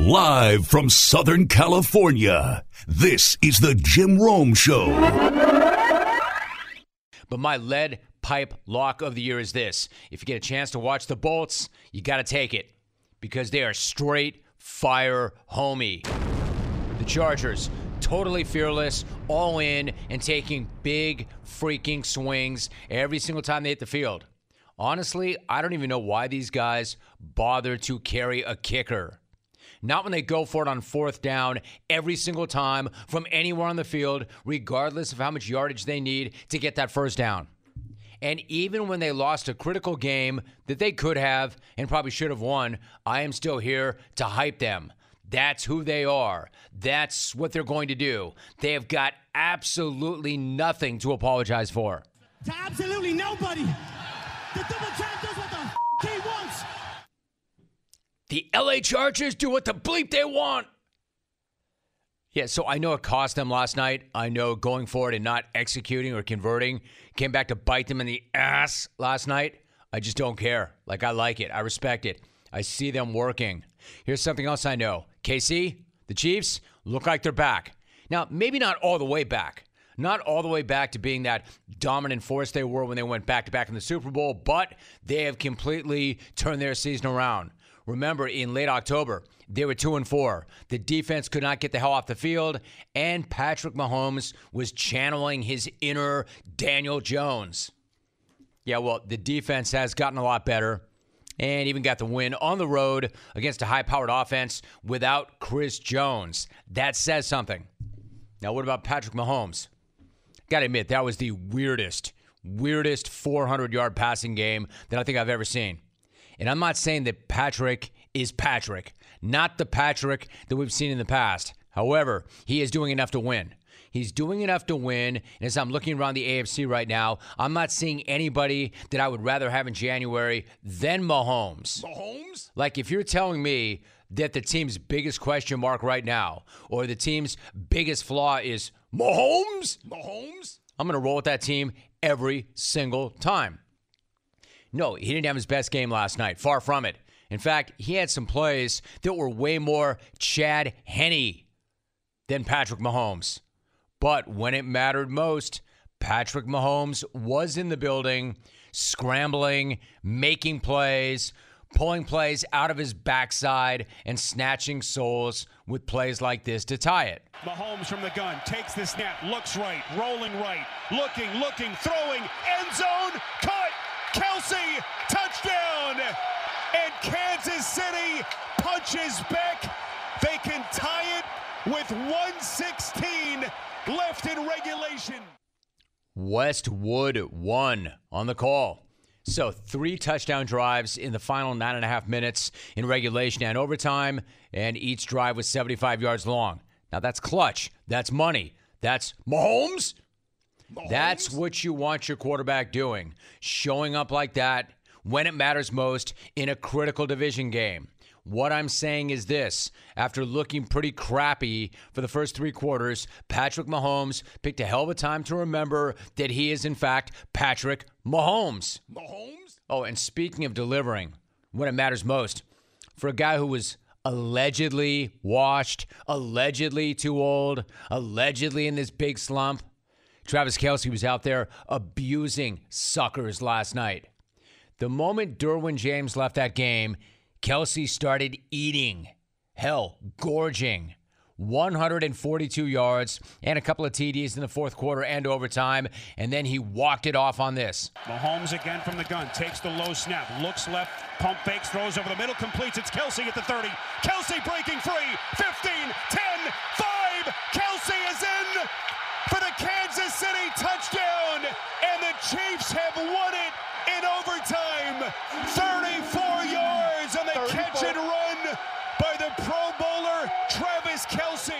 Live from Southern California, this is the Jim Rome Show. But my lead pipe lock of the year is this. If you get a chance to watch the Bolts, you got to take it because they are straight fire homie. The Chargers, totally fearless, all in, and taking big freaking swings every single time they hit the field. Honestly, I don't even know why these guys bother to carry a kicker. Not when they go for it on fourth down every single time from anywhere on the field, regardless of how much yardage they need to get that first down. And even when they lost a critical game that they could have and probably should have won, I am still here to hype them. That's who they are. That's what they're going to do. They have got absolutely nothing to apologize for. To absolutely nobody. The double champ does what the f- he wants. The LA Chargers do what the bleep they want. Yeah, so I know it cost them last night. I know going forward and not executing or converting came back to bite them in the ass last night. I just don't care. Like, I like it. I respect it. I see them working. Here's something else I know KC, the Chiefs, look like they're back. Now, maybe not all the way back. Not all the way back to being that dominant force they were when they went back to back in the Super Bowl, but they have completely turned their season around. Remember, in late October, they were two and four. The defense could not get the hell off the field, and Patrick Mahomes was channeling his inner Daniel Jones. Yeah, well, the defense has gotten a lot better and even got the win on the road against a high powered offense without Chris Jones. That says something. Now, what about Patrick Mahomes? Gotta admit, that was the weirdest, weirdest 400 yard passing game that I think I've ever seen. And I'm not saying that Patrick is Patrick, not the Patrick that we've seen in the past. However, he is doing enough to win. He's doing enough to win. And as I'm looking around the AFC right now, I'm not seeing anybody that I would rather have in January than Mahomes. Mahomes? Like, if you're telling me that the team's biggest question mark right now, or the team's biggest flaw is Mahomes, Mahomes? I'm going to roll with that team every single time. No, he didn't have his best game last night. Far from it. In fact, he had some plays that were way more Chad Henne than Patrick Mahomes. But when it mattered most, Patrick Mahomes was in the building, scrambling, making plays, pulling plays out of his backside, and snatching souls with plays like this to tie it. Mahomes from the gun takes the snap, looks right, rolling right, looking, looking, throwing, end zone, cut, Kelce, touchdown, and Kansas City punches back. They can tie it with 116 left in regulation. Westwood One on the call. So, three touchdown drives in the final nine and a half minutes in regulation and overtime, and each drive was 75 yards long. Now, that's clutch. That's money. That's Mahomes. That's what you want your quarterback doing. Showing up like that when it matters most in a critical division game. What I'm saying is this after looking pretty crappy for the first three quarters, Patrick Mahomes picked a hell of a time to remember that he is, in fact, Patrick Mahomes. Mahomes? Oh, and speaking of delivering, when it matters most, for a guy who was allegedly washed, allegedly too old, allegedly in this big slump, Travis Kelce was out there abusing suckers last night. The moment Derwin James left that game, Kelce started eating. Hell, gorging. 142 yards and a couple of TDs in the fourth quarter and overtime, and then he walked it off on this. Mahomes again from the gun, takes the low snap, looks left, pump fakes, throws over the middle, completes. It's Kelce at the 30. Kelce breaking free. 15, 10, 5. Kelce is in for the Kansas City touchdown, and the Chiefs have won it in overtime. 34 yards on the catch and run by the Pro Bowler Travis Kelce.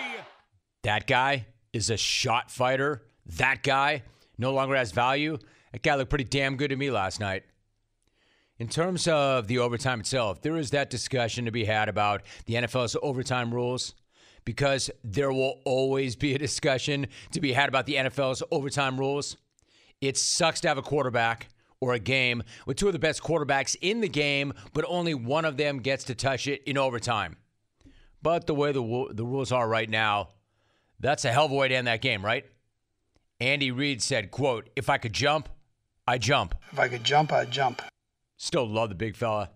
That guy is a shot fighter. That guy no longer has value. That guy looked pretty damn good to me last night. In terms of the overtime itself, there is that discussion to be had about the NFL's overtime rules because there will always be a discussion to be had about the NFL's overtime rules. It sucks to have a quarterback or a game with two of the best quarterbacks in the game, but only one of them gets to touch it in overtime. But the way the, the rules are right now, that's a hell of a way to end that game, right? Andy Reid said, quote, if I could jump, I jump. If I could jump, I'd jump. Still love the big fella.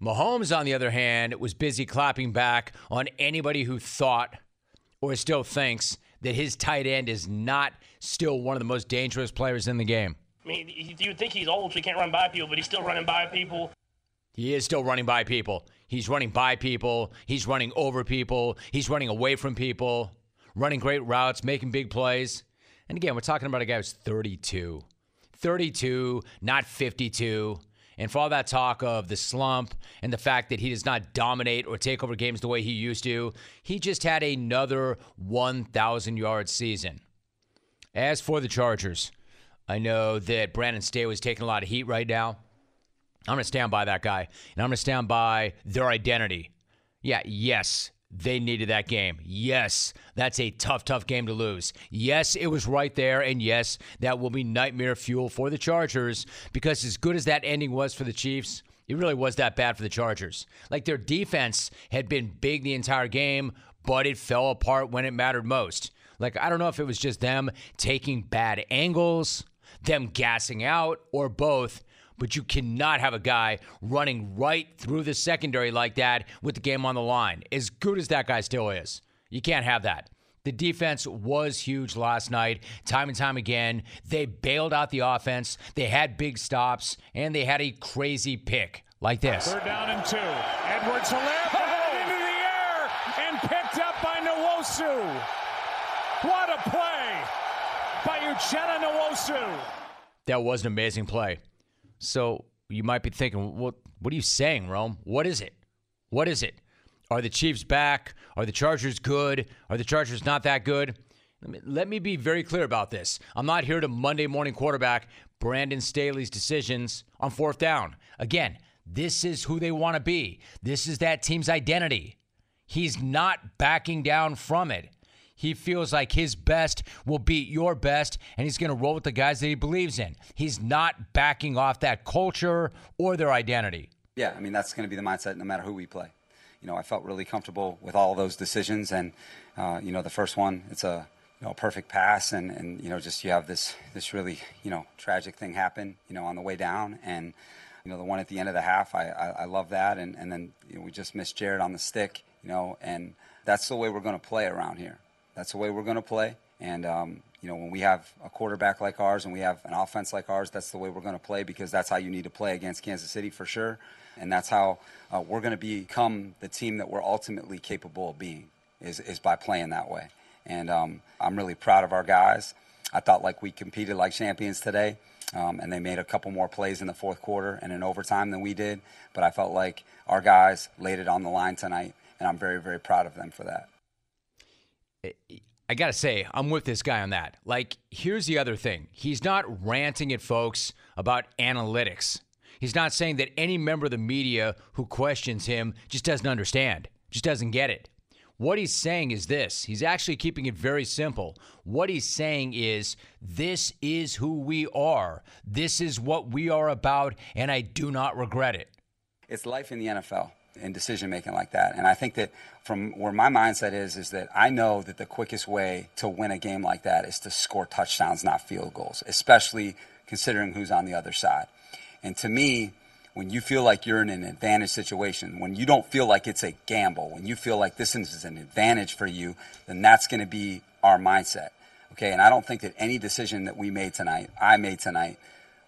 Mahomes, on the other hand, was busy clapping back on anybody who thought or still thinks that his tight end is not still one of the most dangerous players in the game. I mean, you would think he's old, so he can't run by people, but he's still running by people. He is still running by people. He's running by people. He's running over people. He's running away from people, running great routes, making big plays. And again, we're talking about a guy who's 32. 32, not 52. And for all that talk of the slump and the fact that he does not dominate or take over games the way he used to, he just had another 1,000 yard season. As for the Chargers, I know that Brandon Staley is taking a lot of heat right now. I'm going to stand by that guy, and I'm going to stand by their identity. Yeah, yes, they needed that game. Yes, that's a tough, tough game to lose. Yes, it was right there. And yes, that will be nightmare fuel for the Chargers because, as good as that ending was for the Chiefs, it really was that bad for the Chargers. Like their defense had been big the entire game, but it fell apart when it mattered most. Like, I don't know if it was just them taking bad angles, them gassing out, or both but you cannot have a guy running right through the secondary like that with the game on the line. As good as that guy still is, you can't have that. The defense was huge last night, time and time again. They bailed out the offense. They had big stops, and they had a crazy pick like this. Third down and two. Edwards Helaire oh, into the air and picked up by Nwosu. By Uchenna Nwosu. That was an amazing play. So you might be thinking, what, what are you saying, Rome? What is it? What is it? Are the Chiefs back? Are the Chargers good? Are the Chargers not that good? Let me, let me be very clear about this. I'm not here to Monday morning quarterback Brandon Staley's decisions on fourth down. Again, this is who they want to be. This is that team's identity. He's not backing down from it. He feels like his best will beat your best, and he's going to roll with the guys that he believes in. He's not backing off that culture or their identity. Yeah, I mean, that's going to be the mindset no matter who we play. You know, I felt really comfortable with all those decisions, and, uh, you know, the first one, it's a, you know, perfect pass, and, and, you know, just you have this, this really, you know, tragic thing happen, you know, on the way down, and, you know, the one at the end of the half, I, I, I love that, and, and then you know, we just missed Jared on the stick, you know, and that's the way we're going to play around here. That's the way we're going to play. And, um, you know, when we have a quarterback like ours and we have an offense like ours, that's the way we're going to play because that's how you need to play against Kansas City for sure. And that's how uh, we're going to become the team that we're ultimately capable of being, is, is by playing that way. And um, I'm really proud of our guys. I thought like we competed like champions today. Um, and they made a couple more plays in the fourth quarter and in overtime than we did. But I felt like our guys laid it on the line tonight, and I'm very, very proud of them for that. I got to say, I'm with this guy on that. Like, here's the other thing he's not ranting at folks about analytics. He's not saying that any member of the media who questions him just doesn't understand, just doesn't get it. What he's saying is this he's actually keeping it very simple. What he's saying is, this is who we are, this is what we are about, and I do not regret it. It's life in the NFL in decision making like that. And I think that from where my mindset is, is that I know that the quickest way to win a game like that is to score touchdowns, not field goals, especially considering who's on the other side. And to me, when you feel like you're in an advantage situation, when you don't feel like it's a gamble, when you feel like this is an advantage for you, then that's going to be our mindset. Okay. And I don't think that any decision that we made tonight, I made tonight,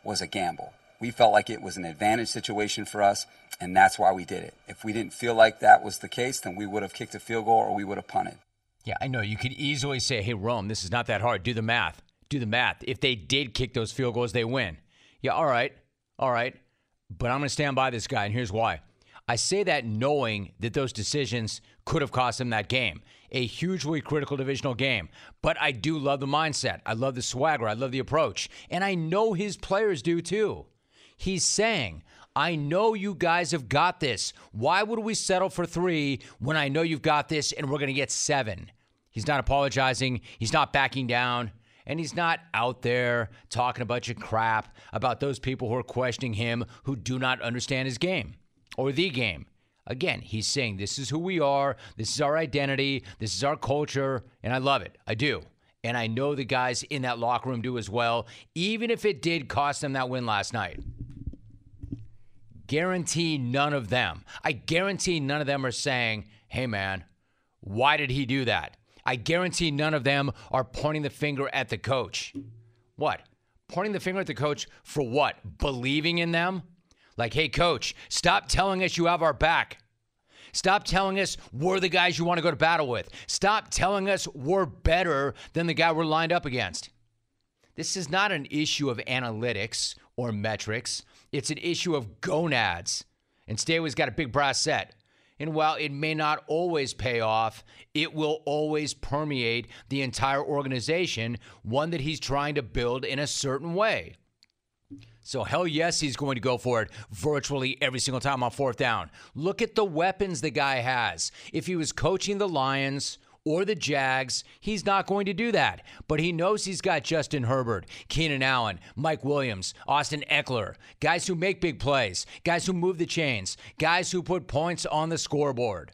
was a gamble. We felt like it was an advantage situation for us, and that's why we did it. If we didn't feel like that was the case, then we would have kicked a field goal or we would have punted. Yeah, I know. You could easily say, hey, Rome, this is not that hard. Do the math. Do the math. If they did kick those field goals, they win. Yeah, all right. All right. But I'm going to stand by this guy, and here's why. I say that knowing that those decisions could have cost him that game. A hugely critical divisional game. But I do love the mindset. I love the swagger. I love the approach. And I know his players do too. He's saying, I know you guys have got this. Why would we settle for three when I know you've got this and we're going to get seven? He's not apologizing. He's not backing down. And he's not out there talking a bunch of crap about those people who are questioning him who do not understand his game or the game. Again, he's saying this is who we are, this is our identity, this is our culture, and I love it. I do. And I know the guys in that locker room do as well, even if it did cost them that win last night. Guarantee none of them. I guarantee none of them are saying, hey, man, why did he do that? I guarantee none of them are pointing the finger at the coach. What? Pointing the finger at the coach for what? Believing in them? Like, hey, coach, stop telling us you have our back. Stop telling us we're the guys you want to go to battle with. Stop telling us we're better than the guy we're lined up against. This is not an issue of analytics or metrics, it's an issue of gonads. And Staley's got a big brass set. And while it may not always pay off, it will always permeate the entire organization, one that he's trying to build in a certain way. So, hell yes, he's going to go for it virtually every single time on fourth down. Look at the weapons the guy has. If he was coaching the Lions or the Jags, he's not going to do that. But he knows he's got Justin Herbert, Keenan Allen, Mike Williams, Austin Ekeler, guys who make big plays, guys who move the chains, guys who put points on the scoreboard.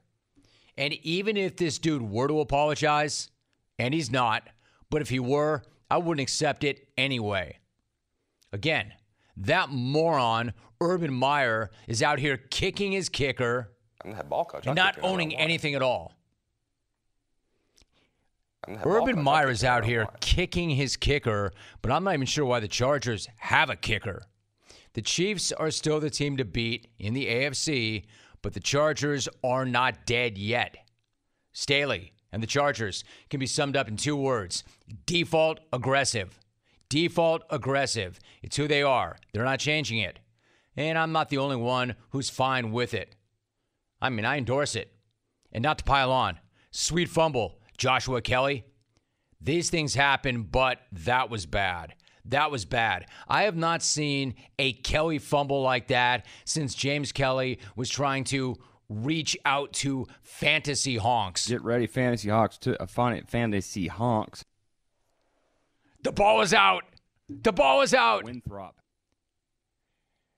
And even if this dude were to apologize, and he's not, but if he were, I wouldn't accept it anyway. Again, that moron, Urban Meyer, is out here kicking his kicker I'm the head ball coach. and not kick it whenever I owning anything at all. I'm the head ball coach. Urban Meyer is out here kicking his kicker, but I'm not even sure why the Chargers have a kicker. The Chiefs are still the team to beat in the AFC, but the Chargers are not dead yet. Staley and the Chargers can be summed up in two words default aggressive. Default aggressive. It's who they are. They're not changing it. And I'm not the only one who's fine with it. I mean, I endorse it. And not to pile on, sweet fumble, Joshua Kelley. These things happen, but that was bad. That was bad. I have not seen a Kelly fumble like that since James Kelly was trying to reach out to fantasy honks. Get ready, Fantasy Hawks. To, uh, fantasy Honks. The ball is out. The ball is out. Winthrop.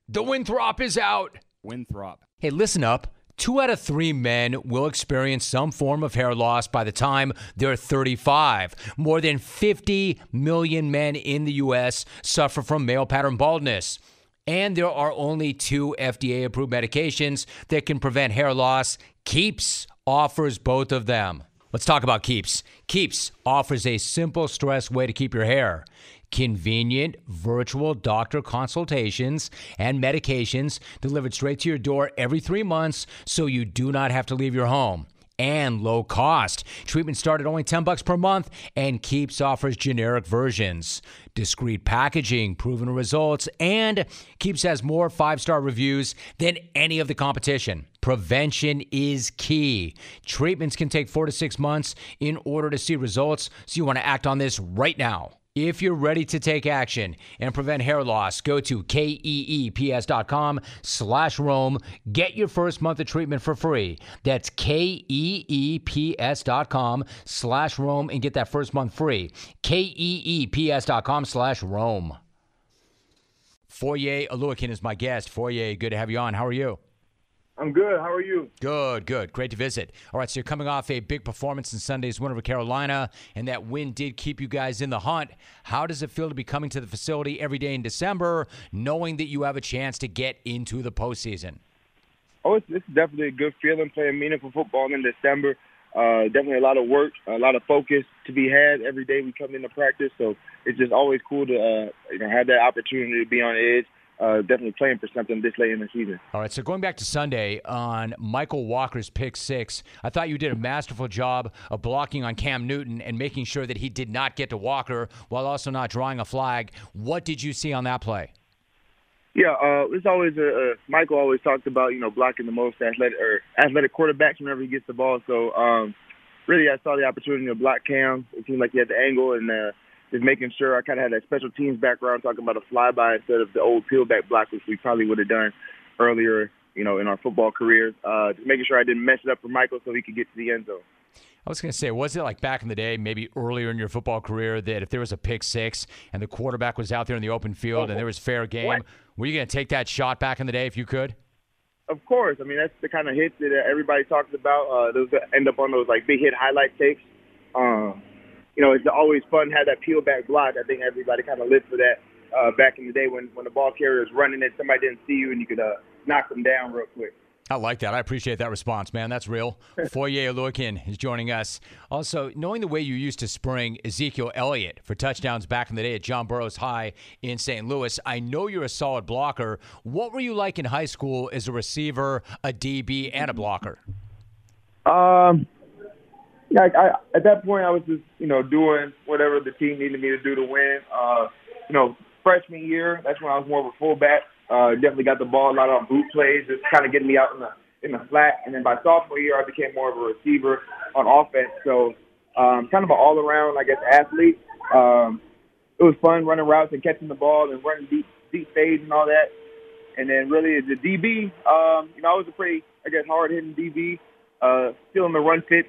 The Winthrop is out. Winthrop. Hey, listen up. Two out of three men will experience some form of hair loss by the time they're 35. More than 50 million men in the U.S. suffer from male pattern baldness. And there are only two FDA approved medications that can prevent hair loss. Keeps offers both of them. Let's talk about Keeps. Keeps offers a simple, stress way to keep your hair convenient virtual doctor consultations and medications delivered straight to your door every three months so you do not have to leave your home and low cost. Treatment start at only 10 bucks per month and Keeps offers generic versions. Discreet packaging, proven results, and Keeps has more five-star reviews than any of the competition. Prevention is key. Treatments can take 4 to 6 months in order to see results, so you want to act on this right now. If you're ready to take action and prevent hair loss, go to keeps.com slash Rome. Get your first month of treatment for free. That's keeps.com slash Rome and get that first month free. Keeps.com slash Rome. Foye Oluokun is my guest. Foyer, good to have you on. How are you? I'm good. How are you? Good, good. Great to visit. All right, so you're coming off a big performance in Sunday's win over Carolina, and that win did keep you guys in the hunt. How does it feel to be coming to the facility every day in December, knowing that you have a chance to get into the postseason? Oh, it's, it's definitely a good feeling playing meaningful football in December. Uh, definitely a lot of work, a lot of focus to be had every day we come into practice. So it's just always cool to uh, you know have that opportunity to be on edge. Uh, definitely playing for something this late in the season. All right, so going back to Sunday on Mykal Walker's pick six, I thought you did a masterful job of blocking on Cam Newton and making sure that he did not get to Walker while also not drawing a flag. What did you see on that play? Yeah, uh, it's always a, uh, Michael always talked about you know blocking the most athletic or athletic quarterbacks whenever he gets the ball. So um, really, I saw the opportunity to block Cam. It seemed like he had the angle and uh, just making sure I kind of had that special teams background, talking about a flyby instead of the old peel back block, which we probably would have done earlier, you know, in our football careers. Uh, just making sure I didn't mess it up for Mykal so he could get to the end zone. I was going to say, was it like back in the day, maybe earlier in your football career, that if there was a pick six and the quarterback was out there in the open field and there was fair game, What? were you going to take that shot back in the day if you could? of course. I mean, that's the kind of hits that everybody talks about. Uh, those that end up on those like big hit highlight takes. Um, you know, it's always fun to have that peel back block. I think everybody kind of lived for that uh, back in the day when when the ball carrier was running and somebody didn't see you and you could uh, knock them down real quick. I like that. I appreciate that response, man. That's real. Foye Oluokun is joining us. Also, knowing the way you used to spring Ezekiel Elliott for touchdowns back in the day at John Burroughs High in St. Louis, I know you're a solid blocker. What were you like in high school as a receiver, a DB, and a blocker? Um, yeah, I, at that point, I was just you know doing whatever the team needed me to do to win. Uh, you know, freshman year, that's when I was more of a fullback. Uh, definitely got the ball a lot on boot plays, just kind of getting me out in the in the flat. And then by sophomore year, I became more of a receiver on offense. So um, kind of an all around, I guess, athlete. Um, it was fun running routes and catching the ball and running deep deep fades and all that. And then really the DB, um, you know, I was a pretty, I guess, hard hitting DB. Uh, still in the run fit.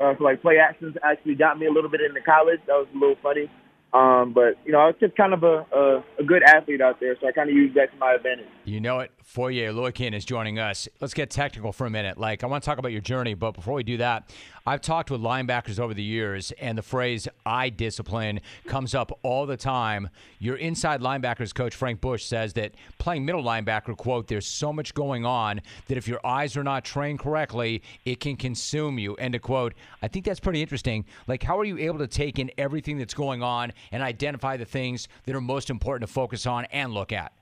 Uh, so like play actions actually got me a little bit into college. That was a little funny. Um, but you know, I was just kind of a, a, a good athlete out there, so I kind of used that to my advantage. You know it. Foye Oluokun is joining us. Let's get technical for a minute. Like I want to talk about your journey, but before we do that, I've talked with linebackers over the years, and the phrase "eye discipline" comes up all the time. Your inside linebackers coach Frank Bush says that playing middle linebacker, quote, "There's so much going on that if your eyes are not trained correctly, it can consume you." End of quote. I think that's pretty interesting. Like, how are you able to take in everything that's going on and identify the things that are most important to focus on and look at?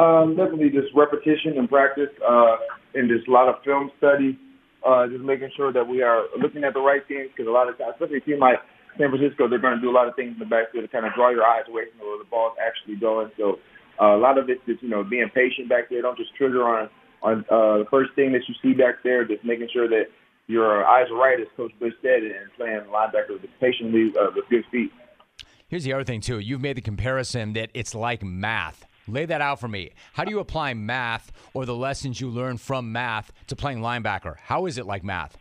Um, definitely just repetition and practice, uh, and just a lot of film study. Uh, just making sure that we are looking at the right things because a lot of times, especially a team like San Francisco, they're going to do a lot of things in the backfield to kind of draw your eyes away from where the ball's actually going. So uh, a lot of it's just you know being patient back there. Don't just trigger on on uh, the first thing that you see back there. Just making sure that your eyes are right, as Coach Bush said, and playing linebacker patiently uh, with good feet. Here's the other thing too. You've made the comparison that it's like math. Lay that out for me. How do you apply math or the lessons you learn from math to playing linebacker? How is it like math?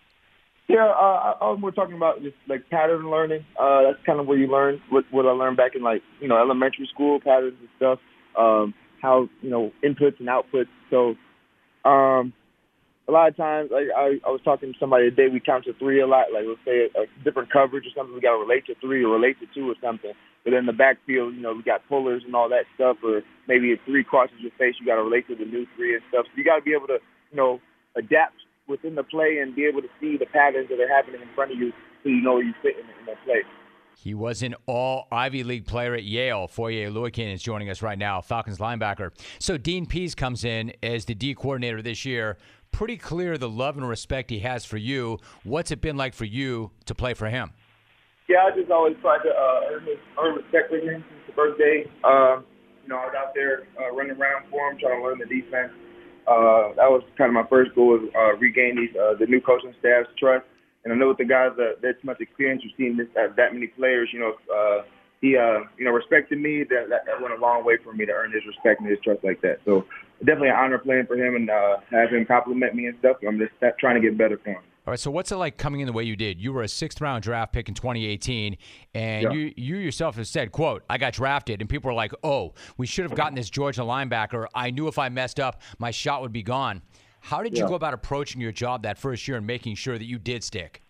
Yeah, uh, was more talking about just like pattern learning. Uh, that's kind of where you learn what, what I learned back in like you know elementary school patterns and stuff. Um, how you know inputs and outputs. So um, a lot of times, like I, I was talking to somebody today, we count to three a lot. Like let's say a, a different coverage or something, we got to relate to three or relate to two or something. But in the backfield, you know, we got pullers and all that stuff, or maybe if three crosses your face, you got to relate to the new three and stuff. So you got to be able to, you know, adapt within the play and be able to see the patterns that are happening in front of you, so you know where you fit in, in that play. He was an all Ivy League player at Yale. Foye Oluokun is joining us right now, Falcons linebacker. So Dean Pees comes in as the D coordinator this year pretty clear the love and respect he has for you. What's it been like for you to play for him? Yeah, I just always tried to uh, earn, his, respect for him since the first day. Um, you know, I was out there uh, running around for him, trying to learn the defense. Uh, that was kind of my first goal was uh, regain these uh, the new coaching staff's trust. And I know with the guys that that's much experience, you've seen this uh, that many players. You know, uh, he uh, you know respected me. That, that that went a long way for me to earn his respect and his trust like that. So definitely an honor playing for him and uh, have him compliment me and stuff. I'm just trying to get better for him. All right, so what's it like coming in the way you did? You were a sixth round draft pick in 2018, and yeah. you you yourself have said, "quote I got drafted," and people were like, "Oh, we should have gotten this Georgia linebacker. I knew if I messed up, my shot would be gone." How did you go about approaching your job that first year and making sure that you did stick?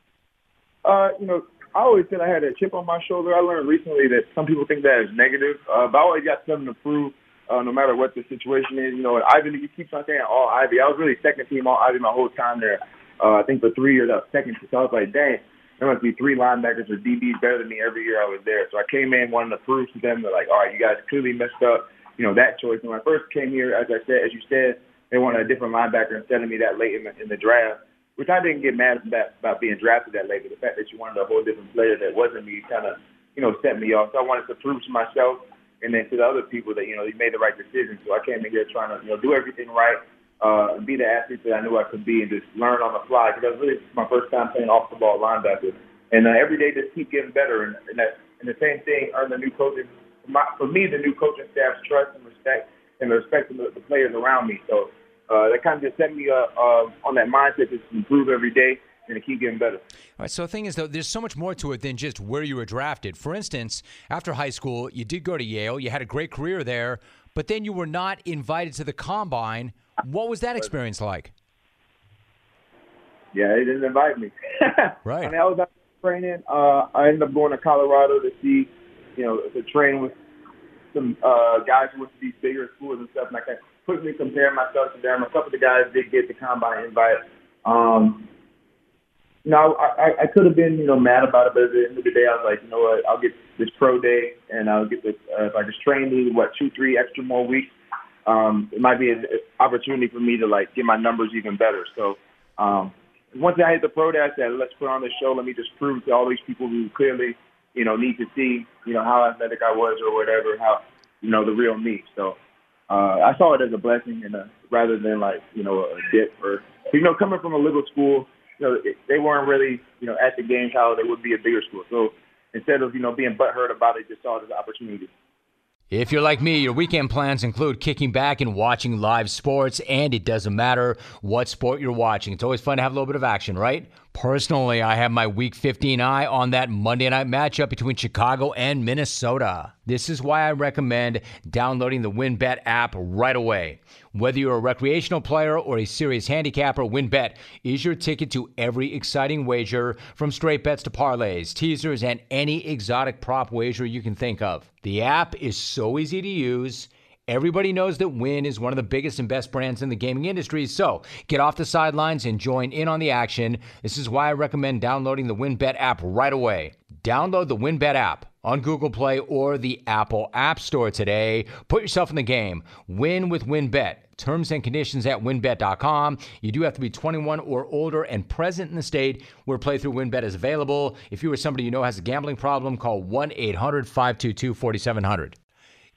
Uh, you know, I always said I had a chip on my shoulder. I learned recently that some people think that is negative, uh, but I always got something to prove uh, no matter what the situation is. You know, Ivy League, you keep on saying all Ivy. I was really second team all Ivy my whole time there. Uh, I think for three years I was second. So I was like, dang, there must be three linebackers or DBs better than me every year I was there. So I came in wanting to prove to them that like, all right, you guys clearly messed up. You know that choice. When I first came here, as I said, as you said, they wanted a different linebacker instead of me that late in the, in the draft. Which I didn't get mad about, about being drafted that late, but the fact that you wanted a whole different player that wasn't me kind of, you know, set me off. So I wanted to prove to myself and then to the other people that you know you made the right decision. So I came in here trying to you know do everything right, uh, be the athlete that I knew I could be, and just learn on the fly. Because that was really my first time playing off the ball linebacker, and uh, every day just keep getting better. And, and that and the same thing earn the new coaching. For, my, for me, the new coaching staff's trust and respect, and the respect of the, the players around me. So uh, that kind of just set me uh, uh, on that mindset to improve every day and to keep getting better. All right. So the thing is, though, there's so much more to it than just where you were drafted. For instance, after high school, you did go to Yale. You had a great career there, but then you were not invited to the combine What was that experience like? Yeah, they didn't invite me. Right. I mean, I was out training. Uh, I ended up going to Colorado to see, you know, to train with some uh, guys who went to these bigger schools and stuff. And I of quickly compared myself to them. A couple of the guys did get the combine invite. Um, you I, I, I could have been, you know, mad about it, but at the end of the day, I was like, you know what, I'll get this pro day, and I'll get this. Uh, if I just train these, what, two, three extra more weeks, um, it might be an opportunity for me to like get my numbers even better. So, um, once I hit the pro day, I said, let's put on this show. Let me just prove to all these people who clearly, you know, need to see, you know, how athletic I was or whatever, how, you know, the real me. So, uh, I saw it as a blessing and a, rather than like, you know, a dip or, you know, coming from a little school, you know, it, they weren't really, you know, at the games how they would be a bigger school. So instead of, you know, being butthurt about it, just saw it as an opportunity. If you're like me, your weekend plans include kicking back and watching live sports, and it doesn't matter what sport you're watching. It's always fun to have a little bit of action, right? Personally, I have my Week 15 eye on that Monday night matchup between Chicago and Minnesota. This is why I recommend downloading the WynnBET app right away. Whether you're a recreational player or a serious handicapper, WynnBET is your ticket to every exciting wager from straight bets to parlays, teasers, and any exotic prop wager you can think of. The app is so easy to use. Everybody knows that Wynn is one of the biggest and best brands in the gaming industry, so get off the sidelines and join in on the action. This is why I recommend downloading the WynnBET app right away. Download the WynnBET app on Google Play or the Apple App Store today. Put yourself in the game. Win with WynnBET. Terms and conditions at wynnbet.com. You do have to be 21 or older and present in the state where playthrough WynnBET is available. If you or somebody you know has a gambling problem, call 1 800 522 4700.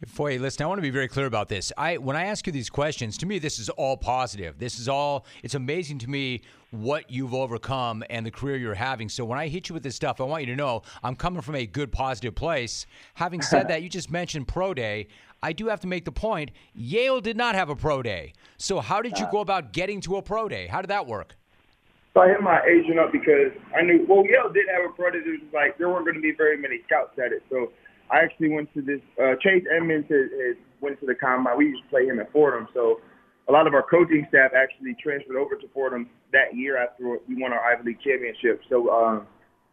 Foye, listen, I want to be very clear about this. I when I ask you these questions, to me this is all positive. This is all it's amazing to me what you've overcome and the career you're having. So when I hit you with this stuff, I want you to know I'm coming from a good positive place. Having said that, you just mentioned pro day. I do have to make the point, Yale did not have a pro day. So how did you go uh. about getting to a pro day? How did that work? So I hit my agent up because I knew, well, Yale did have a pro day. It was like there weren't going to be very many scouts at it. So I actually went to this. Uh, Chase Edmonds has, has went to the combine. We used to play him at Fordham, so a lot of our coaching staff actually transferred over to Fordham that year after we won our Ivy League championship. So um,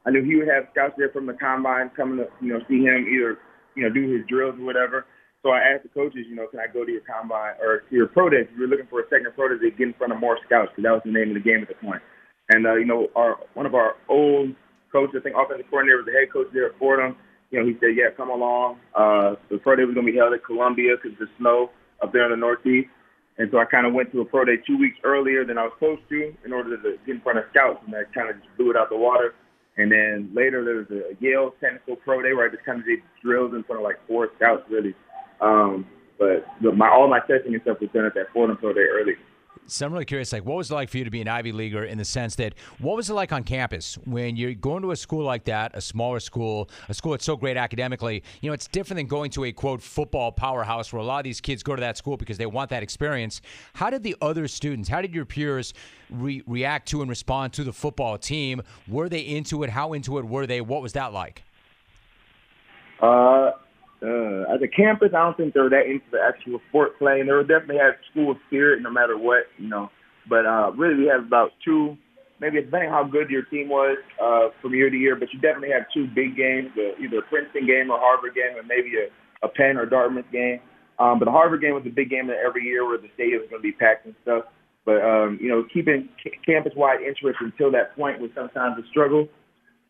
I knew he would have scouts there from the combine coming to you know see him either you know do his drills or whatever. So I asked the coaches, you know, can I go to your combine or to your pro day? If you're looking for a second pro day, to get in front of more scouts because that was the name of the game at the point. And uh, you know, our one of our old coaches, I think offensive coordinator was the head coach there at Fordham you know, he said, yeah, come along. Uh, the pro day was going to be held at Columbia because the snow up there in the Northeast. And so I kind of went to a pro day two weeks earlier than I was supposed to in order to get in front of scouts, and that kind of just blew it out the water. And then later there was a Yale technical pro day where I just kind of did drills in front of like four scouts, really. Um, but the, my all my testing and stuff was done at that Fordham pro day early. So I'm really curious, like, what was it like for you to be an Ivy Leaguer in the sense that what was it like on campus when you're going to a school like that, a smaller school, a school that's so great academically? You know, it's different than going to a quote football powerhouse where a lot of these kids go to that school because they want that experience. How did the other students, how did your peers re- react to and respond to the football team? Were they into it? How into it were they? What was that like? Uh, uh, as a campus, I don't think they're that into the actual sport playing. They would definitely have school spirit no matter what, you know. But uh, really, we have about two, maybe depending how good your team was uh, from year to year, but you definitely have two big games, uh, either a Princeton game or Harvard game, or maybe a, a Penn or Dartmouth game. Um, but the Harvard game was a big game every year where the stadium was going to be packed and stuff. But um, you know, keeping c- campus-wide interest until that point was sometimes a struggle.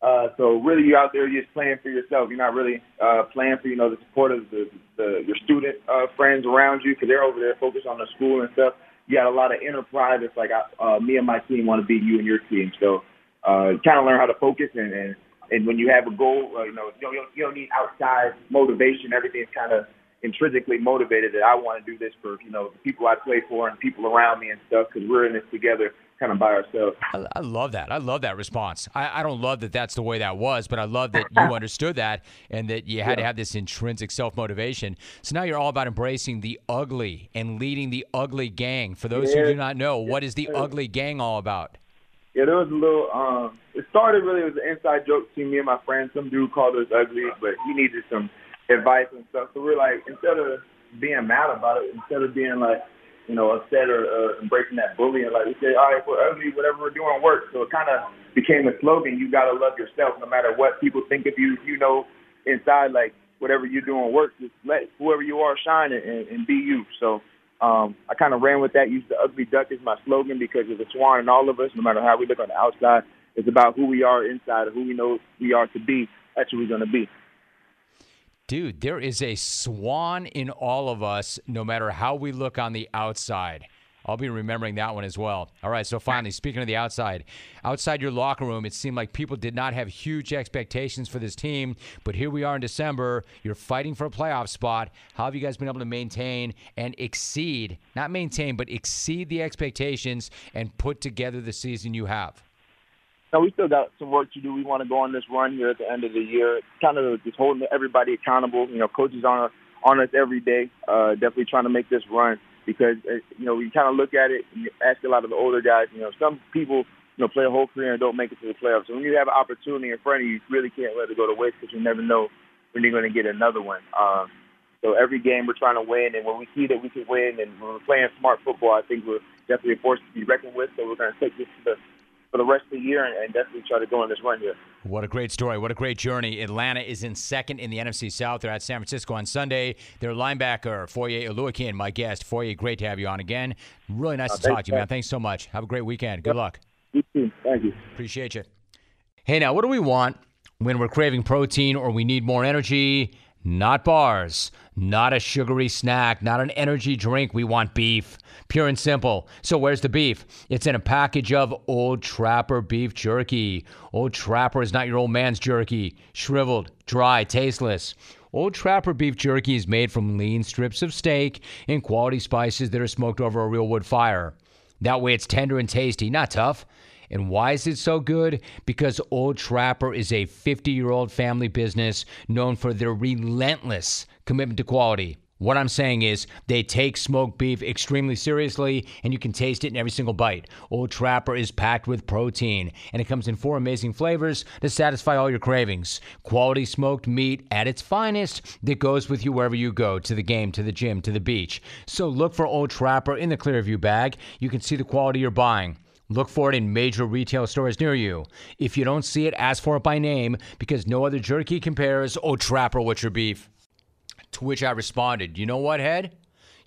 Uh, so really, you're out there just playing for yourself. You're not really uh, playing for you know the support of the, the your student uh, friends around you because they're over there focused on the school and stuff. You got a lot of inner pride. It's like uh, me and my team want to beat you and your team. So uh, kind of learn how to focus and, and and when you have a goal, uh, you know you don't, you don't need outside motivation. Everything's kind of intrinsically motivated that I want to do this for you know the people I play for and people around me and stuff because we're in this together kind of by ourselves. I, I, love that. I love that response. I, I, don't love that that's the way that was, but I love that you understood that and that you had yeah. to have this intrinsic self motivation. So now you're all about embracing the ugly and leading the ugly gang. For those yeah. who do not know, what is the ugly gang all about? Yeah, there was a little. Um, it started really as an inside joke between me and my friends. Some dude called us ugly, but he needed some advice and stuff. So we're like, instead of being mad about it, instead of being like, you know, upset or uh, embracing that bullying. Like we say, all right, we're whatever we're doing works. So it kind of became a slogan. You gotta love yourself, no matter what people think of you. You know, inside, like whatever you're doing works. Just let whoever you are shine and, and be you. So um, I kind of ran with that. Used the ugly duck as my slogan because of the swan in all of us. No matter how we look on the outside, it's about who we are inside, who we know we are to be. That's who we're gonna be. Dude, there is a swan in all of us, no matter how we look on the outside. I'll be remembering that one as well. All right, so finally, speaking of the outside, outside your locker room, it seemed like people did not have huge expectations for this team, but here we are in December. You're fighting for a playoff spot. How have you guys been able to maintain and exceed, not maintain, but exceed the expectations and put together the season you have? No, we still got some work to do. We want to go on this run here at the end of the year. Kind of just holding everybody accountable. You know, coaches on on us every day. Uh, definitely trying to make this run because uh, you know we kind of look at it and you ask a lot of the older guys. You know, some people you know play a whole career and don't make it to the playoffs. So when you have an opportunity in front of you, you really can't let it go to waste because you never know when you're going to get another one. Um, so every game we're trying to win, and when we see that we can win, and when we're playing smart football, I think we're definitely a force to be reckoned with. So we're going to take this to the for the rest of the year and, and definitely try to go on this run here. What a great story. What a great journey. Atlanta is in second in the NFC South. They're at San Francisco on Sunday. Their linebacker, Foye Oluokun, my guest. Foye, great to have you on again. Really nice Uh, to talk to you, man. Thanks so much. Have a great weekend. Good luck. You too. Thank you. Appreciate you. Hey, now, what do we want when we're craving protein or we need more energy? Not bars, not a sugary snack, not an energy drink. We want beef. Pure and simple. So, where's the beef? It's in a package of Old Trapper beef jerky. Old Trapper is not your old man's jerky. Shriveled, dry, tasteless. Old Trapper beef jerky is made from lean strips of steak and quality spices that are smoked over a real wood fire. That way, it's tender and tasty, not tough. And why is it so good? Because Old Trapper is a 50 year old family business known for their relentless commitment to quality. What I'm saying is, they take smoked beef extremely seriously, and you can taste it in every single bite. Old Trapper is packed with protein, and it comes in four amazing flavors to satisfy all your cravings. Quality smoked meat at its finest that goes with you wherever you go to the game, to the gym, to the beach. So look for Old Trapper in the Clearview bag. You can see the quality you're buying. Look for it in major retail stores near you. If you don't see it, ask for it by name because no other jerky compares. Oh, Trapper, what's your beef? To which I responded, You know what, Head?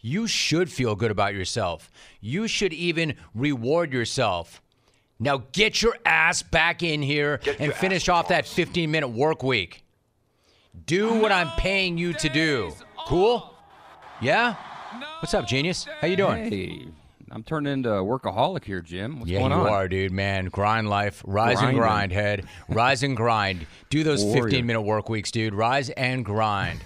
You should feel good about yourself. You should even reward yourself. Now get your ass back in here and finish off that 15 minute work week. Do what I'm paying you to do. Cool? Yeah? What's up, genius? How you doing? Hey, I'm turning into a workaholic here, Jim. What's yeah, going you on? are, dude, man. Grind life. Rise and grind, head. Rise and grind. Do those Warrior. 15 minute work weeks, dude. Rise and grind.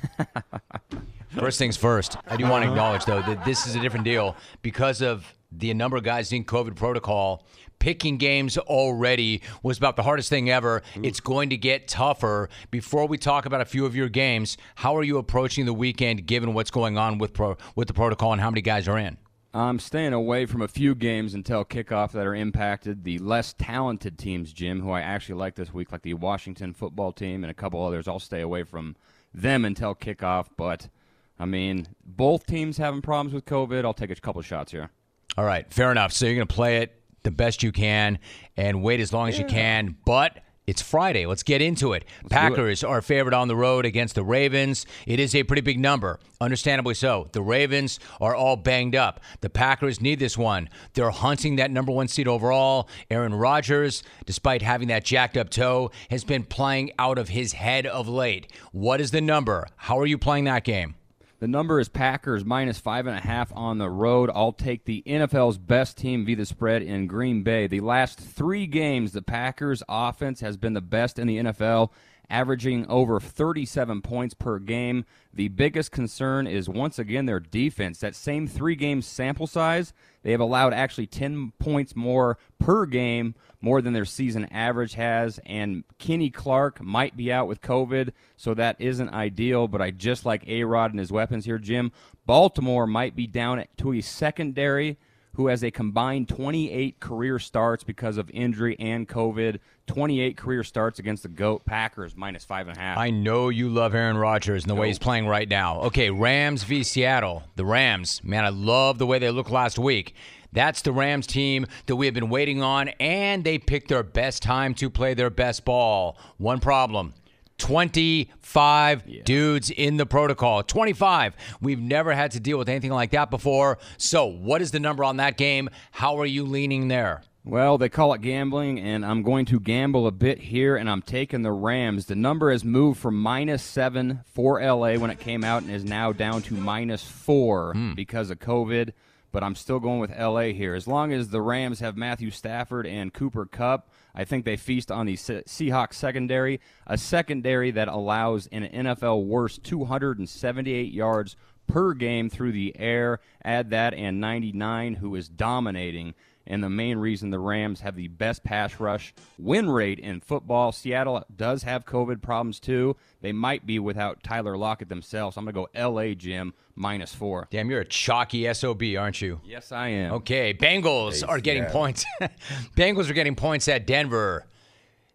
first things first. I do want to acknowledge, though, that this is a different deal because of the number of guys in COVID protocol. Picking games already was about the hardest thing ever. It's going to get tougher. Before we talk about a few of your games, how are you approaching the weekend given what's going on with pro, with the protocol and how many guys are in? I'm staying away from a few games until kickoff that are impacted. The less talented teams, Jim, who I actually like this week, like the Washington football team and a couple others, I'll stay away from them until kickoff. But, I mean, both teams having problems with COVID. I'll take a couple shots here. All right, fair enough. So you're going to play it the best you can and wait as long as you can, but it's Friday. Let's get into it. Packers are favored on the road against the Ravens. It is a pretty big number, understandably so. The Ravens are all banged up. The Packers need this one. They're hunting that number one seed overall. Aaron Rodgers, despite having that jacked up toe, has been playing out of his head of late. What is the number? How are you playing that game? The number is Packers minus five and a half on the road. I'll take the NFL's best team via the spread in Green Bay. The last three games, the Packers' offense has been the best in the NFL, averaging over 37 points per game. The biggest concern is once again their defense. That same three game sample size, they have allowed actually 10 points more per game, more than their season average has. And Kenny Clark might be out with COVID, so that isn't ideal. But I just like A Rod and his weapons here, Jim. Baltimore might be down to a secondary who has a combined 28 career starts because of injury and COVID. 28 career starts against the GOAT Packers, minus five and a half. I know you love Aaron Rodgers and the way he's playing right now. Okay, Rams v. Seattle. The Rams, man, I love the way they looked last week. That's the Rams team that we have been waiting on, and they picked their best time to play their best ball. One problem 25 dudes in the protocol. 25. We've never had to deal with anything like that before. So, what is the number on that game? How are you leaning there? Well, they call it gambling, and I'm going to gamble a bit here, and I'm taking the Rams. The number has moved from minus seven for LA when it came out and is now down to minus four hmm. because of COVID. But I'm still going with LA here. As long as the Rams have Matthew Stafford and Cooper Kupp, I think they feast on the Se- Seahawks secondary, a secondary that allows an NFL worst 278 yards per game through the air. Add that and 99, who is dominating. And the main reason the Rams have the best pass rush win rate in football. Seattle does have COVID problems too. They might be without Tyler Lockett themselves. I'm going to go LA, Jim, minus four. Damn, you're a chalky SOB, aren't you? Yes, I am. Okay, Bengals are getting points. Bengals are getting points at Denver.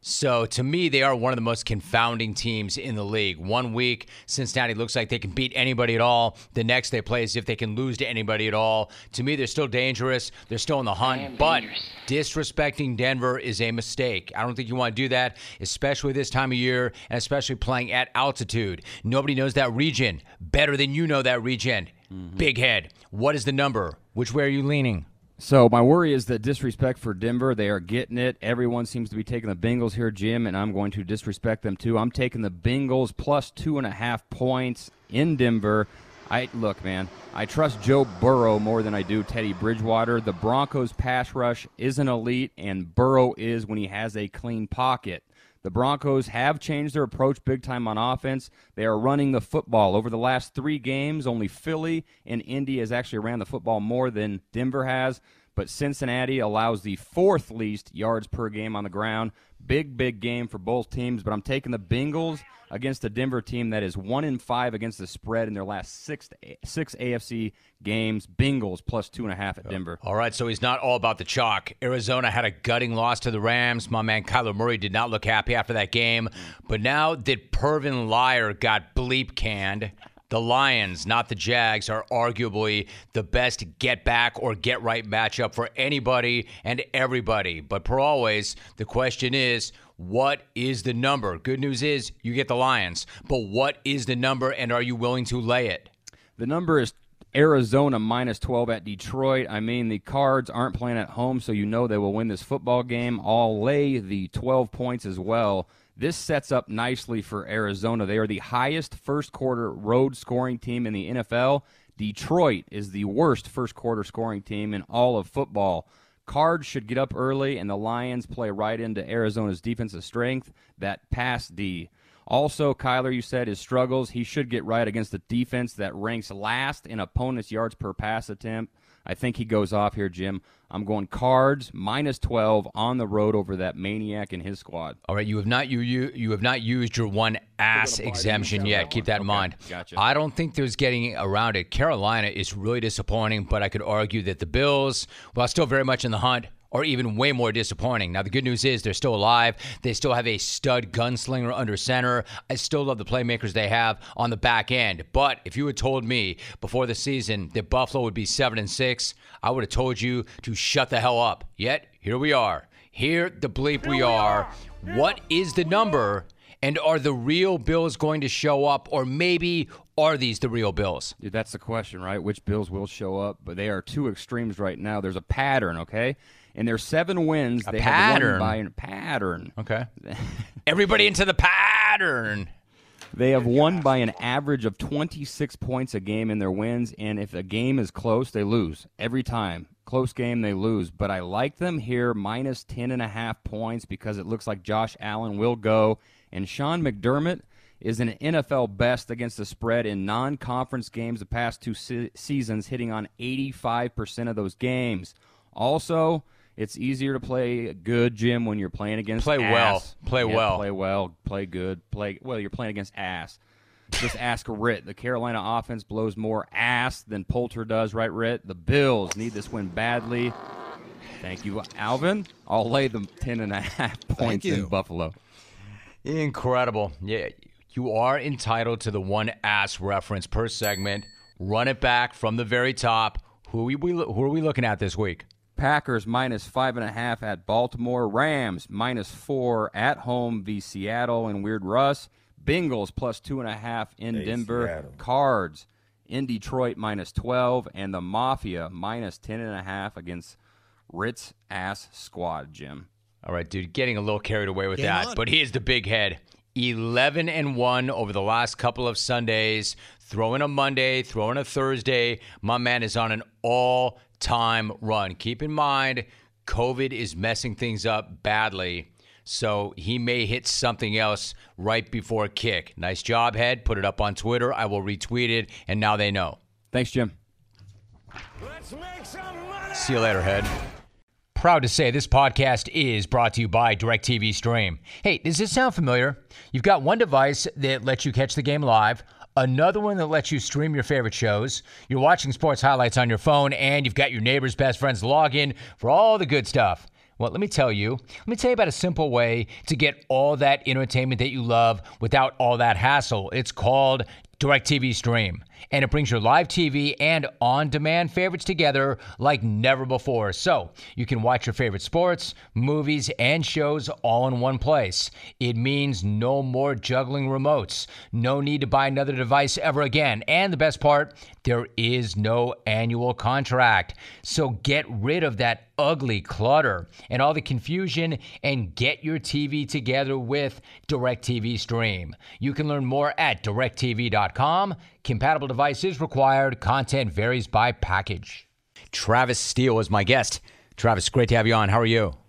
So to me, they are one of the most confounding teams in the league. One week, Cincinnati looks like they can beat anybody at all. The next, they play as if they can lose to anybody at all. To me, they're still dangerous. They're still in the hunt. But disrespecting Denver is a mistake. I don't think you want to do that, especially this time of year and especially playing at altitude. Nobody knows that region better than you know that region. Mm-hmm. Big head. What is the number? Which way are you leaning? So my worry is that disrespect for Denver. They are getting it. Everyone seems to be taking the Bengals here, Jim, and I'm going to disrespect them too. I'm taking the Bengals plus two and a half points in Denver. I look, man. I trust Joe Burrow more than I do Teddy Bridgewater. The Broncos pass rush is an elite, and Burrow is when he has a clean pocket. The Broncos have changed their approach big time on offense. They are running the football. Over the last three games, only Philly and Indy has actually ran the football more than Denver has. But Cincinnati allows the fourth least yards per game on the ground. Big, big game for both teams. But I'm taking the Bengals against the Denver team that is one in five against the spread in their last six six AFC games. Bengals plus two and a half at Denver. All right, so he's not all about the chalk. Arizona had a gutting loss to the Rams. My man Kyler Murray did not look happy after that game. Mm. But now that Pervin Liar got bleep canned, the Lions, not the Jags, are arguably the best get back or get right matchup for anybody and everybody. But per always, the question is, what is the number? Good news is you get the Lions, but what is the number and are you willing to lay it? The number is Arizona minus 12 at Detroit. I mean, the Cards aren't playing at home, so you know they will win this football game. I'll lay the 12 points as well. This sets up nicely for Arizona. They are the highest first quarter road scoring team in the NFL. Detroit is the worst first quarter scoring team in all of football. Cards should get up early, and the Lions play right into Arizona's defensive strength, that pass D. Also, Kyler, you said his struggles. He should get right against the defense that ranks last in opponents' yards per pass attempt. I think he goes off here, Jim. I'm going cards minus 12 on the road over that maniac and his squad. All right, you have not you you you have not used your one ass exemption yet. Keep that in mind. gotcha. I don't think there's getting around it. Carolina is really disappointing, but I could argue that the Bills, while still very much in the hunt, are even way more disappointing. Now the good news is they're still alive. They still have a stud gunslinger under center. I still love the playmakers they have on the back end. But if you had told me before the season that Buffalo would be seven and six, I would have told you to shut the hell up. Yet here we are. Here the bleep we are. What is the number? And are the real Bills going to show up, or maybe are these the real Bills? Dude, that's the question, right? Which Bills will show up? But they are two extremes right now. There's a pattern, okay? And their seven wins, A they pattern? have won by a pattern. Okay. Everybody into the pattern. They have won by an average of 26 points a game in their wins, and if a game is close, they lose every time. Close game, they lose. But I like them here minus 10 and a half points because it looks like Josh Allen will go, and Sean McDermott is an NFL best against the spread in non-conference games the past two se- seasons, hitting on 85% of those games. Also, it's easier to play good, Jim, when you're playing against Play well. Play Yeah, well. Play well. Play good. Play well. You're playing against ass. Just ask Rit. The Carolina offense blows more ass than Poulter does, right, Rit? The Bills need this win badly. Thank you, Alvin. I'll lay them ten and a half points in Buffalo. Incredible. Yeah, you are entitled to the one ass reference per segment. Run it back from the very top. Who are we, who are we looking at this week? Packers minus five and a half at Baltimore. Rams minus four at home v Seattle and Weird Russ. Bengals plus two and a half in Hey, Denver. Seattle. Cards in Detroit minus 12. And the Mafia minus 10 and a half against Ritz ass squad, Jim. All right, dude, getting a little carried away with Game that. on. But here's the big head. 11 and 1 over the last couple of Sundays. Throw in a Monday, throw in a Thursday. My man is on an all time run. Keep in mind, COVID is messing things up badly. So he may hit something else right before kick. Nice job, head. Put it up on Twitter. I will retweet it. And now they know. Thanks, Jim. See you later, head. Proud to say this podcast is brought to you by DirecTV Stream. Hey, does this sound familiar? You've got one device that lets you catch the game live, another one that lets you stream your favorite shows. You're watching sports highlights on your phone, and you've got your neighbor's best friend's login for all the good stuff. Well, let me tell you, let me tell you about a simple way to get all that entertainment that you love without all that hassle. It's called DirecTV Stream, and it brings your live TV and on demand favorites together like never before. So you can watch your favorite sports, movies, and shows all in one place. It means no more juggling remotes, no need to buy another device ever again. And the best part, there is no annual contract. So get rid of that ugly clutter and all the confusion and get your TV together with DirecTV Stream. You can learn more at directv.com. Compatible devices required. Content varies by package. Travis Steele is my guest. Travis, great to have you on. How are you?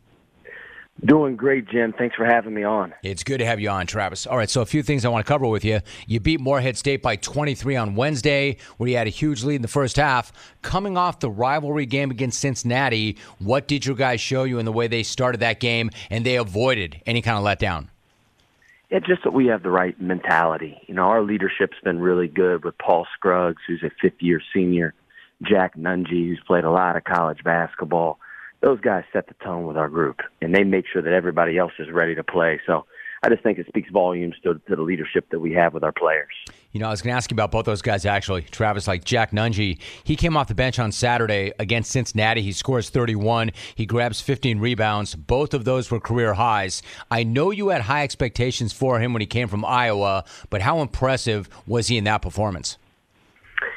Doing great, Jim. Thanks for having me on. It's good to have you on, Travis. All right, so a few things I want to cover with you. You beat Morehead State by 23 on Wednesday, where you had a huge lead in the first half. Coming off the rivalry game against Cincinnati, what did your guys show you in the way they started that game and they avoided any kind of letdown? Yeah, just that we have the right mentality. You know, our leadership's been really good with Paul Scruggs, who's a fifth-year senior, Jack Nunge, who's played a lot of college basketball. Those guys set the tone with our group, and they make sure that everybody else is ready to play. So I just think it speaks volumes to, to the leadership that we have with our players. You know, I was going to ask you about both those guys actually. Travis, like Jack Nunge, he came off the bench on Saturday against Cincinnati. He scores 31. He grabs 15 rebounds. Both of those were career highs. I know you had high expectations for him when he came from Iowa, but how impressive was he in that performance?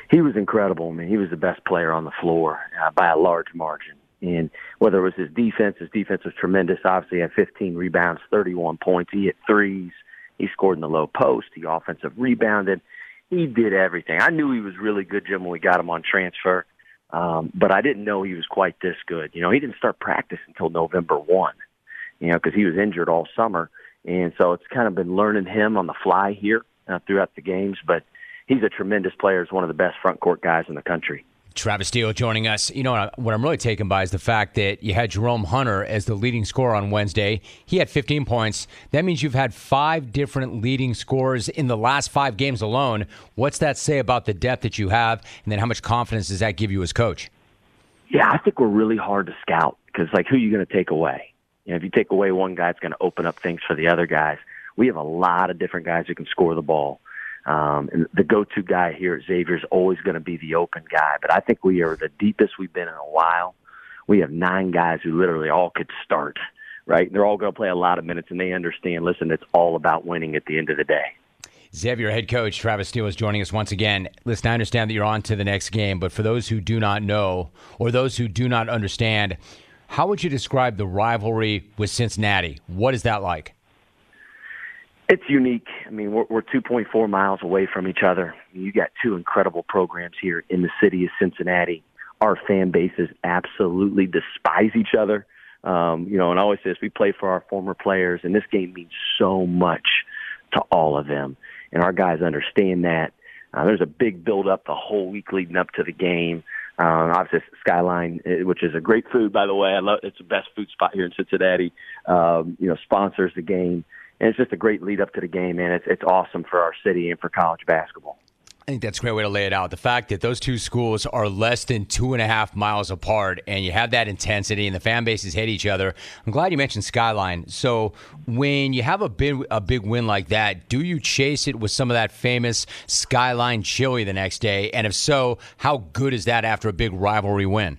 He was incredible. I mean, he was the best player on the floor uh, by a large margin. And whether it was his defense, his defense was tremendous. Obviously, he had 15 rebounds, 31 points. He hit threes. He scored in the low post. He offensive rebounded. He did everything. I knew he was really good, Jim, when we got him on transfer. Um, but I didn't know he was quite this good. You know, he didn't start practice until November 1, you know, because he was injured all summer. And so it's kind of been learning him on the fly here uh, throughout the games. But he's a tremendous player. He's one of the best front court guys in the country. Travis Steele joining us. You know what I'm really taken by is the fact that you had Jerome Hunter as the leading scorer on Wednesday. He had 15 points. That means you've had five different leading scorers in the last five games alone. What's that say about the depth that you have, and then how much confidence does that give you as coach? Yeah, I think we're really hard to scout because, like, who are you going to take away? You know, if you take away one guy, it's going to open up things for the other guys. We have a lot of different guys who can score the ball. Um, and the go-to guy here at Xavier is always going to be the open guy. But I think we are the deepest we've been in a while. We have nine guys who literally all could start, right? They're all going to play a lot of minutes, and they understand. Listen, it's all about winning at the end of the day. Xavier head coach Travis Steele is joining us once again. Listen, I understand that you're on to the next game, but for those who do not know or those who do not understand, how would you describe the rivalry with Cincinnati? What is that like? It's unique. I mean, we're, we're 2.4 miles away from each other. You got two incredible programs here in the city of Cincinnati. Our fan bases absolutely despise each other. Um, you know, and I always say this, we play for our former players, and this game means so much to all of them. And our guys understand that. Uh, there's a big build up the whole week leading up to the game. Um, obviously, Skyline, eh, which is a great food, by the way. I love it's the best food spot here in Cincinnati. Um, you know, sponsors the game, and it's just a great lead up to the game, and it's it's awesome for our city and for college basketball. I think that's a great way to lay it out. The fact that those two schools are less than two and a half miles apart and you have that intensity and the fan bases hate each other. I'm glad you mentioned Skyline. So when you have a big, a big win like that, do you chase it with some of that famous Skyline chili the next day? And if so, how good is that after a big rivalry win?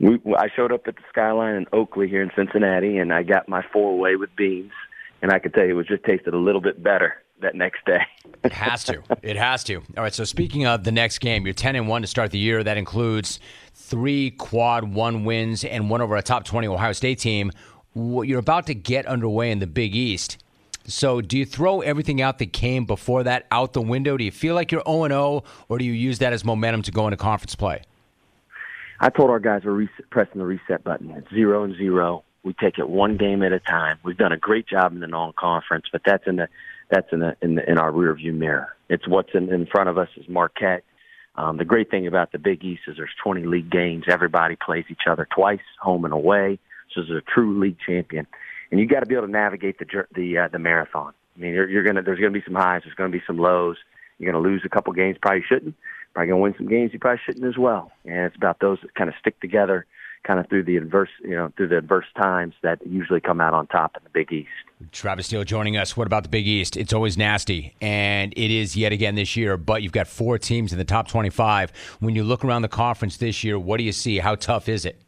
We, I showed up at the Skyline in Oakley here in Cincinnati, and I got my four way with beans, and I could tell you it was just tasted a little bit better that next day. it has to. It has to. All right. So speaking of the next game, you're 10 and one to start the year. That includes three quad one wins and one over a top 20 Ohio State team. You're about to get underway in the Big East. So, do you throw everything out that came before that out the window? Do you feel like you're 0 0, or do you use that as momentum to go into conference play? I told our guys we're pressing the reset button. It's zero and zero. We take it one game at a time. We've done a great job in the non-conference, but that's in the that's in the in, the, in our rearview mirror. It's what's in, in front of us is Marquette. Um, the great thing about the Big East is there's 20 league games. Everybody plays each other twice, home and away. So it's a true league champion, and you got to be able to navigate the the uh, the marathon. I mean, you're, you're gonna there's gonna be some highs, there's gonna be some lows. You're gonna lose a couple games, probably shouldn't. Probably gonna win some games you probably shouldn't as well. And it's about those that kind of stick together kind of through the adverse, you know, through the adverse times that usually come out on top in the Big East. Travis Steele joining us. What about the Big East? It's always nasty, and it is yet again this year. But you've got four teams in the top 25. When you look around the conference this year, what do you see? How tough is it?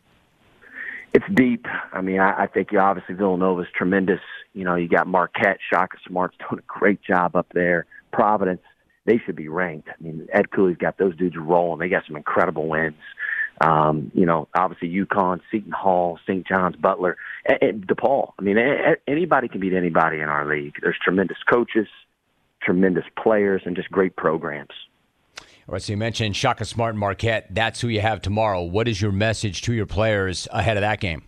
It's deep. I mean, I, I think you obviously Villanova's tremendous. You know, you got Marquette, Shaka Smart's doing a great job up there. Providence, they should be ranked. I mean, Ed Cooley's got those dudes rolling. They got some incredible wins. Um, you know, obviously UConn, Seton Hall, St. John's, Butler, and, and DePaul. I mean, anybody can beat anybody in our league. There's tremendous coaches, tremendous players, and just great programs. All right, so you mentioned Shaka Smart and Marquette. That's who you have tomorrow. What is your message to your players ahead of that game?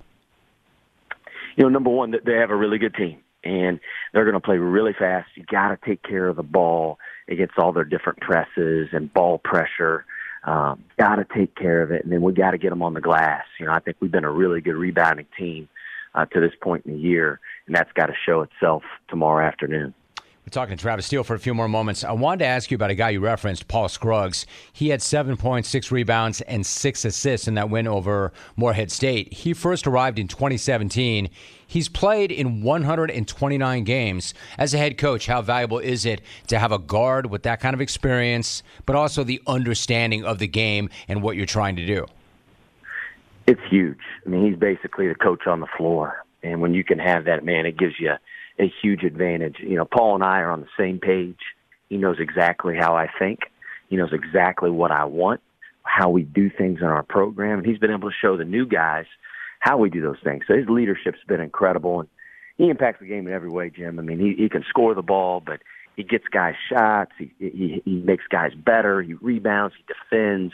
You know, number one, they have a really good team, and they're going to play really fast. You got to take care of the ball against all their different presses and ball pressure um, got to take care of it, and then we got to get them on the glass. You know, I think we've been a really good rebounding team uh, to this point in the year, and that's got to show itself tomorrow afternoon. Talking to Travis Steele for a few more moments. I wanted to ask you about a guy you referenced, Paul Scruggs. He had seven points, six rebounds, and six assists in that win over Morehead State. He first arrived in 2017. He's played in 129 games. As a head coach, how valuable is it to have a guard with that kind of experience, but also the understanding of the game and what you're trying to do? It's huge. I mean, he's basically the coach on the floor. And when you can have that, man, it gives you – a huge advantage. You know, Paul and I are on the same page. He knows exactly how I think. He knows exactly what I want, how we do things in our program, and he's been able to show the new guys how we do those things. So his leadership's been incredible, and he impacts the game in every way, Jim. I mean, he, he can score the ball, but he gets guys shots. He, he he makes guys better. He rebounds. He defends.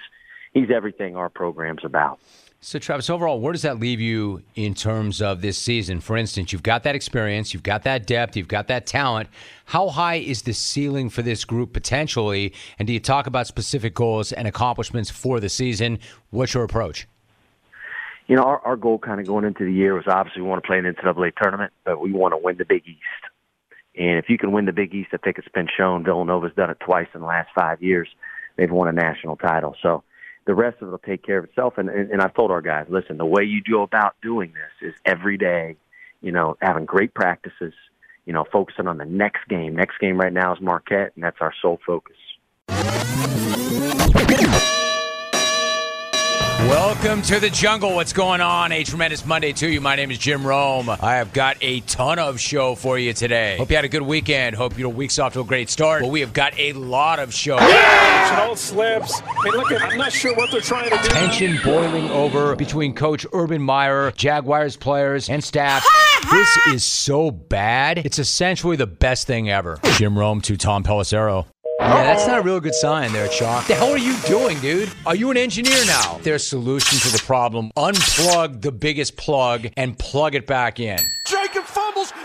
He's everything our program's about. So, Travis, overall, where does that leave you in terms of this season? For instance, you've got that experience, you've got that depth, you've got that talent. How high is the ceiling for this group potentially? And do you talk about specific goals and accomplishments for the season? What's your approach? You know, our, our goal kind of going into the year was obviously we want to play an NCAA tournament, but we want to win the Big East. And if you can win the Big East, I think it's been shown. Villanova's done it twice in the last five years. They've won a national title. So, the rest of it will take care of itself. And, and, and I've told our guys, listen, the way you go about doing this is every day, you know, having great practices, you know, focusing on the next game. Next game right now is Marquette, and that's our sole focus. Welcome to the jungle. What's going on? A tremendous Monday to you. My name is Jim Rome. I have got a ton of show for you today. Hope you had a good weekend. Hope your week's off to a great start. But we have got a lot of show. Yeah! It all slips. Hey, look, I'm not sure what they're trying to do. Tension boiling over between Coach Urban Meyer, Jaguars players, and staff. this is so bad. It's essentially the best thing ever. Jim Rome to Tom Pelissero. Yeah, that's not a real good sign there, Chalk. The hell are you doing, dude? Are you an engineer now? Their solution to the problem unplug the biggest plug and plug it back in.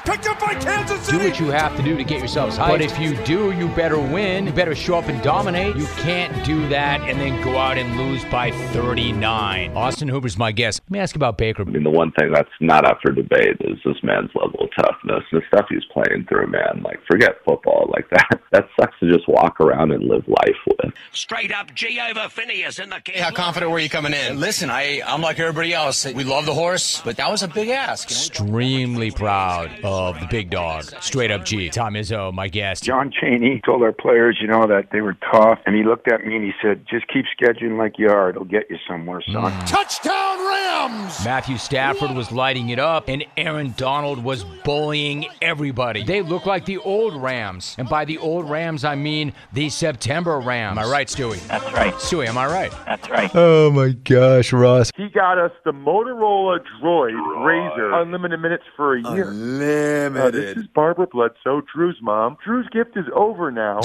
Jacob fumbles. picked up by Kansas Do what you have to do to get yourselves hyped. But if you do, you better win. You better show up and dominate. You can't do that and then go out and lose by 39. Austin Hooper's my guest. Let me ask you about Baker. I mean, the one thing that's not up for debate is this man's level of toughness. The stuff he's playing through, man. Like, forget football. Like that. That sucks to just walk around and live life with. Straight up G over Phineas in the game. How confident were you coming in? Listen, I I'm like everybody else. We love the horse, but that was a big ask. You know? Extremely proud of the big dog. Straight up G. Tom Izzo, my guest. John Chaney told our players, you know, that they were tough, and he looked at me and he said, "Just keep scheduling like you are. It'll get you somewhere, son." Mm. Touchdown Rams! Matthew Stafford was lighting it up, and Aaron Donald was bullying everybody. They look like the old Rams. And by the old Rams, I mean the September Rams. Am I right, Stewie? That's right. Stewie, am I right? That's right. Oh my gosh, Ross. He got us the Motorola Droid Razr unlimited minutes for a year. Unlimited. Uh, this is Barbara Bledsoe, Drew's mom. Drew's gift is over now.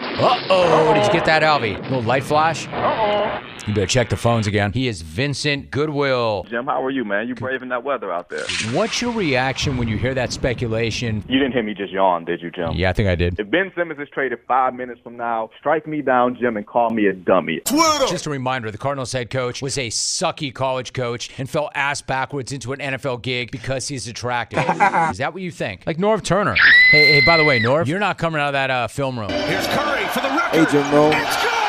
Uh oh. Did you get that, Alvy? Little light flash? Uh-oh. You better check the phones again. He is Vincent Goodwill. Jim, how are you, man? You braving that weather out there. What's your reaction when you hear that speculation? You didn't hear me just yawn, did you, Jim? Yeah, I think I did. If Ben Simmons is traded five minutes from now, strike me down, Jim, and call me a dummy. Twitter. Just a reminder the Cardinals head coach was a sucky college coach and fell ass backwards into an NFL gig because he's attractive. is that what you think? Like Norv Turner. Hey, hey, by the way, Norv, you're not coming out of that uh, film room. Here's Curry for the record. Hey, Jim Rome.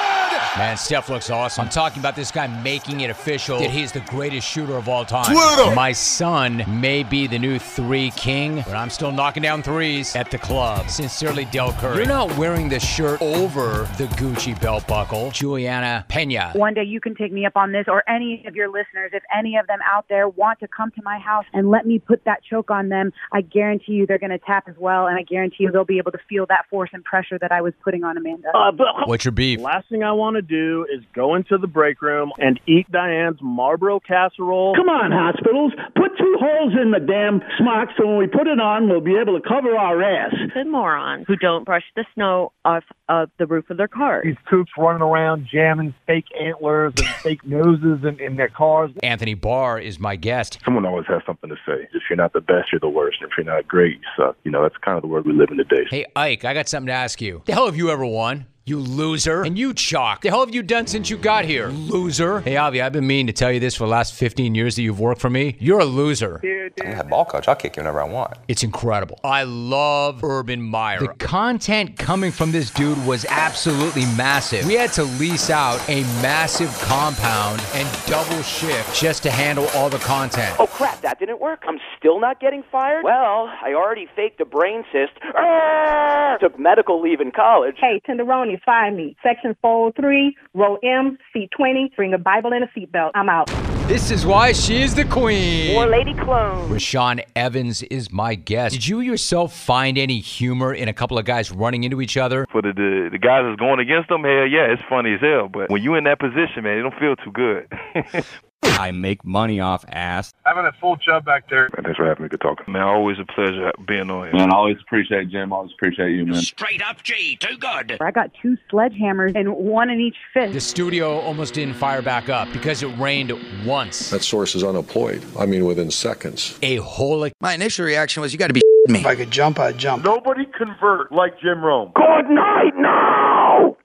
Man, Steph looks awesome. I'm talking about this guy making it official that he's the greatest shooter of all time. Twitter. My son may be the new three king, but I'm still knocking down threes at the club. Sincerely, Del Curry. You're not wearing the shirt over the Gucci belt buckle. Julianna Peña. One day you can take me up on this, or any of your listeners, if any of them out there want to come to my house and let me put that choke on them, I guarantee you they're going to tap as well, and I guarantee you they'll be able to feel that force and pressure that I was putting on Amanda. Uh, but What's your beef? last thing I want to do is go into the break room and eat Diane's Marlboro casserole. Come on, hospitals. Put two holes in the damn smock so when we put it on, we'll be able to cover our ass. and morons who don't brush the snow off of the roof of their cars. These troops running around jamming fake antlers and fake noses in, in their cars. Anthony Barr is my guest. Someone always has something to say. If you're not the best, you're the worst. If you're not great, you suck. You know, that's kind of the world we live in today. Hey, Ike, I got something to ask you. The hell have you ever won? You loser. And you, Chalk. The hell have you done since you got here? Loser. Hey, Avi, I've been meaning to tell you this for the last 15 years that you've worked for me. You're a loser. I'm the head ball coach. I'll kick you whenever I want. It's incredible. I love Urban Meyer. The content coming from this dude was absolutely massive. We had to lease out a massive compound and double shift just to handle all the content. Oh crap, that didn't work. I'm still not getting fired? Well, I already faked a brain cyst. Arrgh! Took medical leave in college. Hey, Tenderoni, find me. Section 403, row M, seat 20. Bring a Bible and a seatbelt. I'm out. This is why she is the queen. Or lady clone. Rashaan Evans is my guest. Did you yourself find any humor in a couple of guys running into each other? For the, the the guys that's going against them, hell yeah, it's funny as hell. But when you're in that position, man, it don't feel too good. I make money off ass. Having a full chub back there. Man, thanks for having me. Good talking. Man, always a pleasure being on here. Man, I always appreciate Jim. I always appreciate you, man. Straight up G, too good. I got two sledgehammers and one in each fist. The studio almost didn't fire back up because it rained once. That source is unemployed. I mean, within seconds. A whole. My initial reaction was, you got to be me. If I could jump, I'd jump. Nobody convert like Jim Rome. Good night now!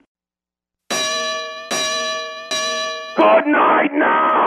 Good night now!